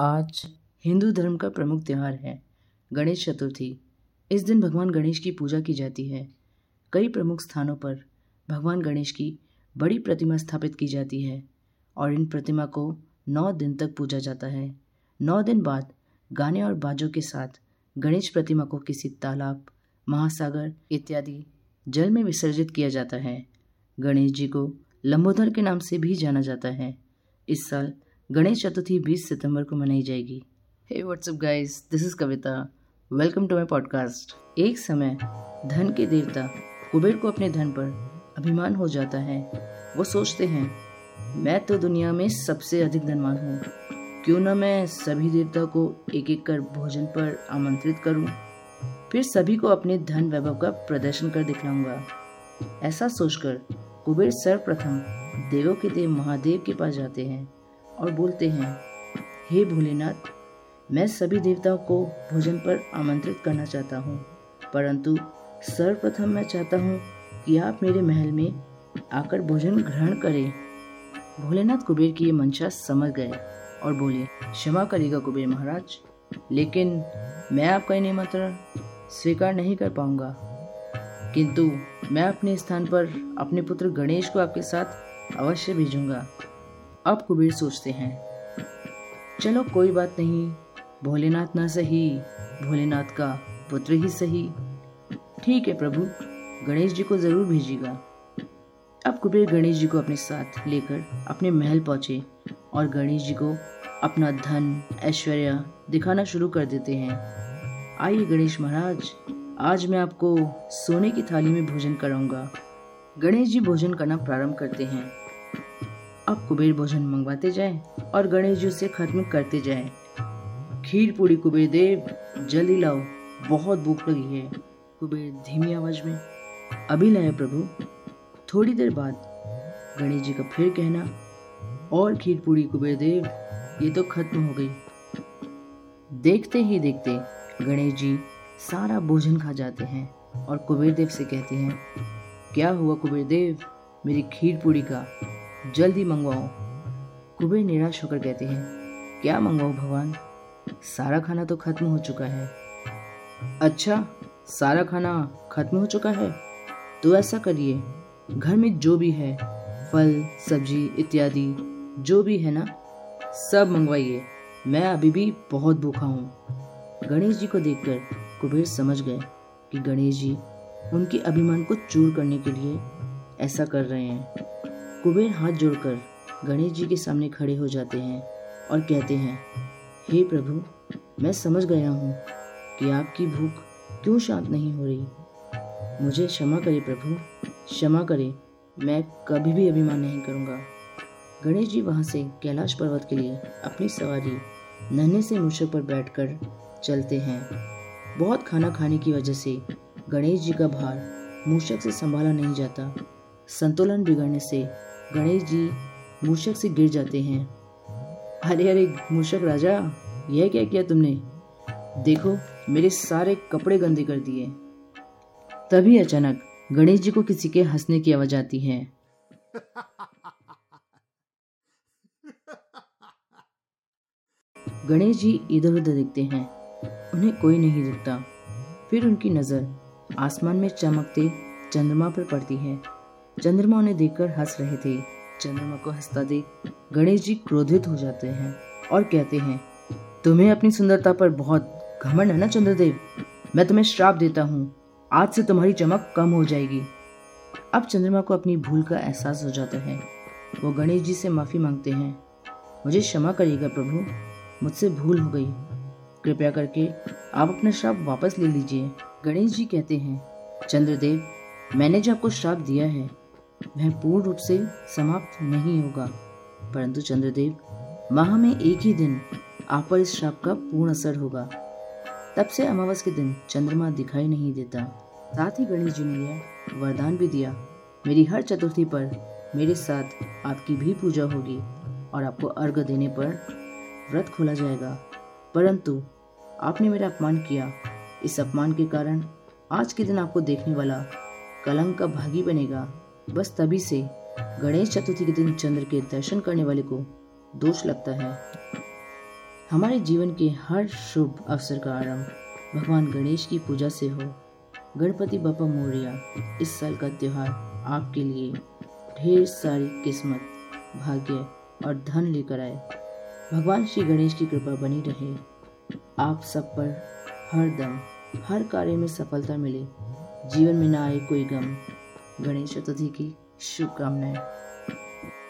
आज हिंदू धर्म का प्रमुख त्यौहार है। गणेश चतुर्थी। इस दिन भगवान गणेश की पूजा की जाती है। कई प्रमुख स्थानों पर भगवान गणेश की बड़ी प्रतिमा स्थापित की जाती है और इन प्रतिमा को नौ दिन तक पूजा जाता है। नौ दिन बाद गाने और बाजों के साथ गणेश प्रतिमा को किसी तालाब, महासागर इत्यादि जल में विसर्जित किया जाता है। गणेश जी को लंबोदर के नाम से भी जाना जाता है। इस साल गणेश चतुर्थी 20 सितंबर को मनाई जाएगी। Hey WhatsApp guys this is Kavita welcome to my podcast एक समय धन के देवता कुबेर को अपने धन पर अभिमान हो जाता है। वो सोचते हैं, मैं तो दुनिया में सबसे अधिक धनवान हूँ। क्यों ना मैं सभी देवता को एक एक कर भोजन पर आमंत्रित करूँ? फिर सभी को अपने धन वैभव का प्रदर्शन कर दिखलाऊँगा। ऐसा सोचकर कुबेर सर्वप्रथम देवों के देव महादेव के पास जाते हैं। और बोलते हैं, हे भोलेनाथ, मैं सभी देवताओं को भोजन पर आमंत्रित करना चाहता हूँ, परंतु सर्वप्रथम मैं चाहता हूँ कि आप मेरे महल में आकर भोजन ग्रहण करें। भोलेनाथ कुबेर की ये मंशा समझ गए और बोले, क्षमा करेगा कुबेर महाराज, लेकिन मैं आपका ये निमंत्रण स्वीकार नहीं कर पाऊँगा। किंतु मैं अपने स्थान पर अपने पुत्र गणेश को आपके साथ अवश्य भेजूँगा। अब कुबेर सोचते हैं, चलो कोई बात नहीं, भोलेनाथ ना सही, भोलेनाथ का पुत्र ही सही। ठीक है प्रभु, गणेश जी को ज़रूर भेजिएगा। अब कुबेर गणेश जी को अपने साथ लेकर अपने महल पहुँचे और गणेश जी को अपना धन, ऐश्वर्य दिखाना शुरू कर देते हैं। आइए गणेश महाराज, आज मैं आपको सोने की थाली में भोजन कराऊँगा। गणेश जी भोजन करना प्रारंभ करते हैं। अब कुबेर भोजन मंगवाते जाए और गणेश जी उसे खत्म करते जाए। खीर पूरी कुबेर देव जल्दी लाओ, बहुत भूख लगी है। कुबेर धीमी आवाज़ में, अभी लाए प्रभु। थोड़ी देर बाद गणेश जी का फिर कहना, और खीर पूरी कुबेर देव, ये तो खत्म हो गई। देखते ही देखते गणेश जी सारा भोजन खा जाते हैं और कुबेर देव से कहते हैं, क्या हुआ कुबेर देव? मेरी खीर पूरी का जल्दी मंगवाओ। कुबेर निराश होकर कहते हैं, क्या मंगवाओ भगवान? सारा खाना तो खत्म हो चुका है। अच्छा सारा खाना खत्म हो चुका है? तो ऐसा करिए, घर में जो भी है, फल, सब्ज़ी इत्यादि, जो भी है ना, सब मंगवाइए। मैं अभी भी बहुत भूखा हूँ। गणेश जी को देखकर कुबेर समझ गए कि गणेश जी उनके अभिमान को चूर करने के लिए ऐसा कर रहे हैं। कुबेर हाथ जोड़कर गणेश जी के सामने खड़े हो जाते हैं और कहते हैं, हे hey प्रभु, मैं समझ गया हूँ कि आपकी भूख क्यों शांत नहीं हो रही। मुझे क्षमा करे प्रभु, क्षमा करे, मैं कभी भी अभिमान नहीं करूँगा गणेश जी वहाँ से कैलाश पर्वत के लिए अपनी सवारी नन्हे से मूषक पर बैठकर चलते हैं। बहुत खाना खाने की वजह से गणेश जी का भार मूषक से संभाला नहीं जाता। संतुलन बिगड़ने से गणेश जी मूषक से गिर जाते हैं। अरे अरे, मूषक राजा, यह क्या किया तुमने? देखो, मेरे सारे कपड़े गंदे कर दिए। तभी अचानक गणेश जी को किसी के हंसने की आवाज़ आती है। गणेश जी इधर उधर दिखते हैं। उन्हें कोई नहीं दिखता। फिर उनकी नज़र आसमान में चमकते चंद्रमा पर पड़ती है। चंद्रमा उन्हें देखकर हंस रहे थे। चंद्रमा को हंसता देख गणेश जी क्रोधित हो जाते हैं और कहते हैं, तुम्हें अपनी सुंदरता पर बहुत घमंड है ना, चंद्रदेव? मैं तुम्हें श्राप देता हूँ। आज से तुम्हारी चमक कम हो जाएगी। अब चंद्रमा को अपनी भूल का एहसास हो जाता है। वो गणेश जी से माफ़ी मांगते हैं, मुझे क्षमा करिएगा प्रभु, मुझसे भूल हो गई। कृपया करके आप अपना श्राप वापस ले लीजिए। गणेश जी कहते हैं, चंद्रदेव, मैंने जो आपको श्राप दिया है वह पूर्ण रूप से समाप्त नहीं होगा। परंतु चंद्रदेव, माह में एक ही दिन आप पर इस श्राप का पूर्ण असर होगा। तब से अमावस के दिन चंद्रमा दिखाई नहीं देता। साथ ही गणेश जी ने यह वरदान भी दिया, मेरी हर चतुर्थी पर मेरे साथ आपकी भी पूजा होगी और आपको अर्घ देने पर व्रत खोला जाएगा। परंतु आपने मेरा अपमान किया। इस अपमान के कारण आज के दिन आपको देखने वाला कलंक का भागी बनेगा। बस तभी से गणेश चतुर्थी के दिन चंद्र के दर्शन करने वाले को दोष लगता है। हमारे जीवन के हर शुभ अवसर का आरंभ भगवान गणेश की पूजा से हो। गणपति बापा मोरिया, इस साल का त्यौहार आपके लिए ढेर सारी किस्मत, भाग्य और धन लेकर आए। भगवान श्री गणेश की कृपा बनी रहे। आप सब पर हर दम, हर कार्य में सफलता मिले। जीवन में ना आए कोई गम। गणेश चतुर्थी की शुभकामनाएँ।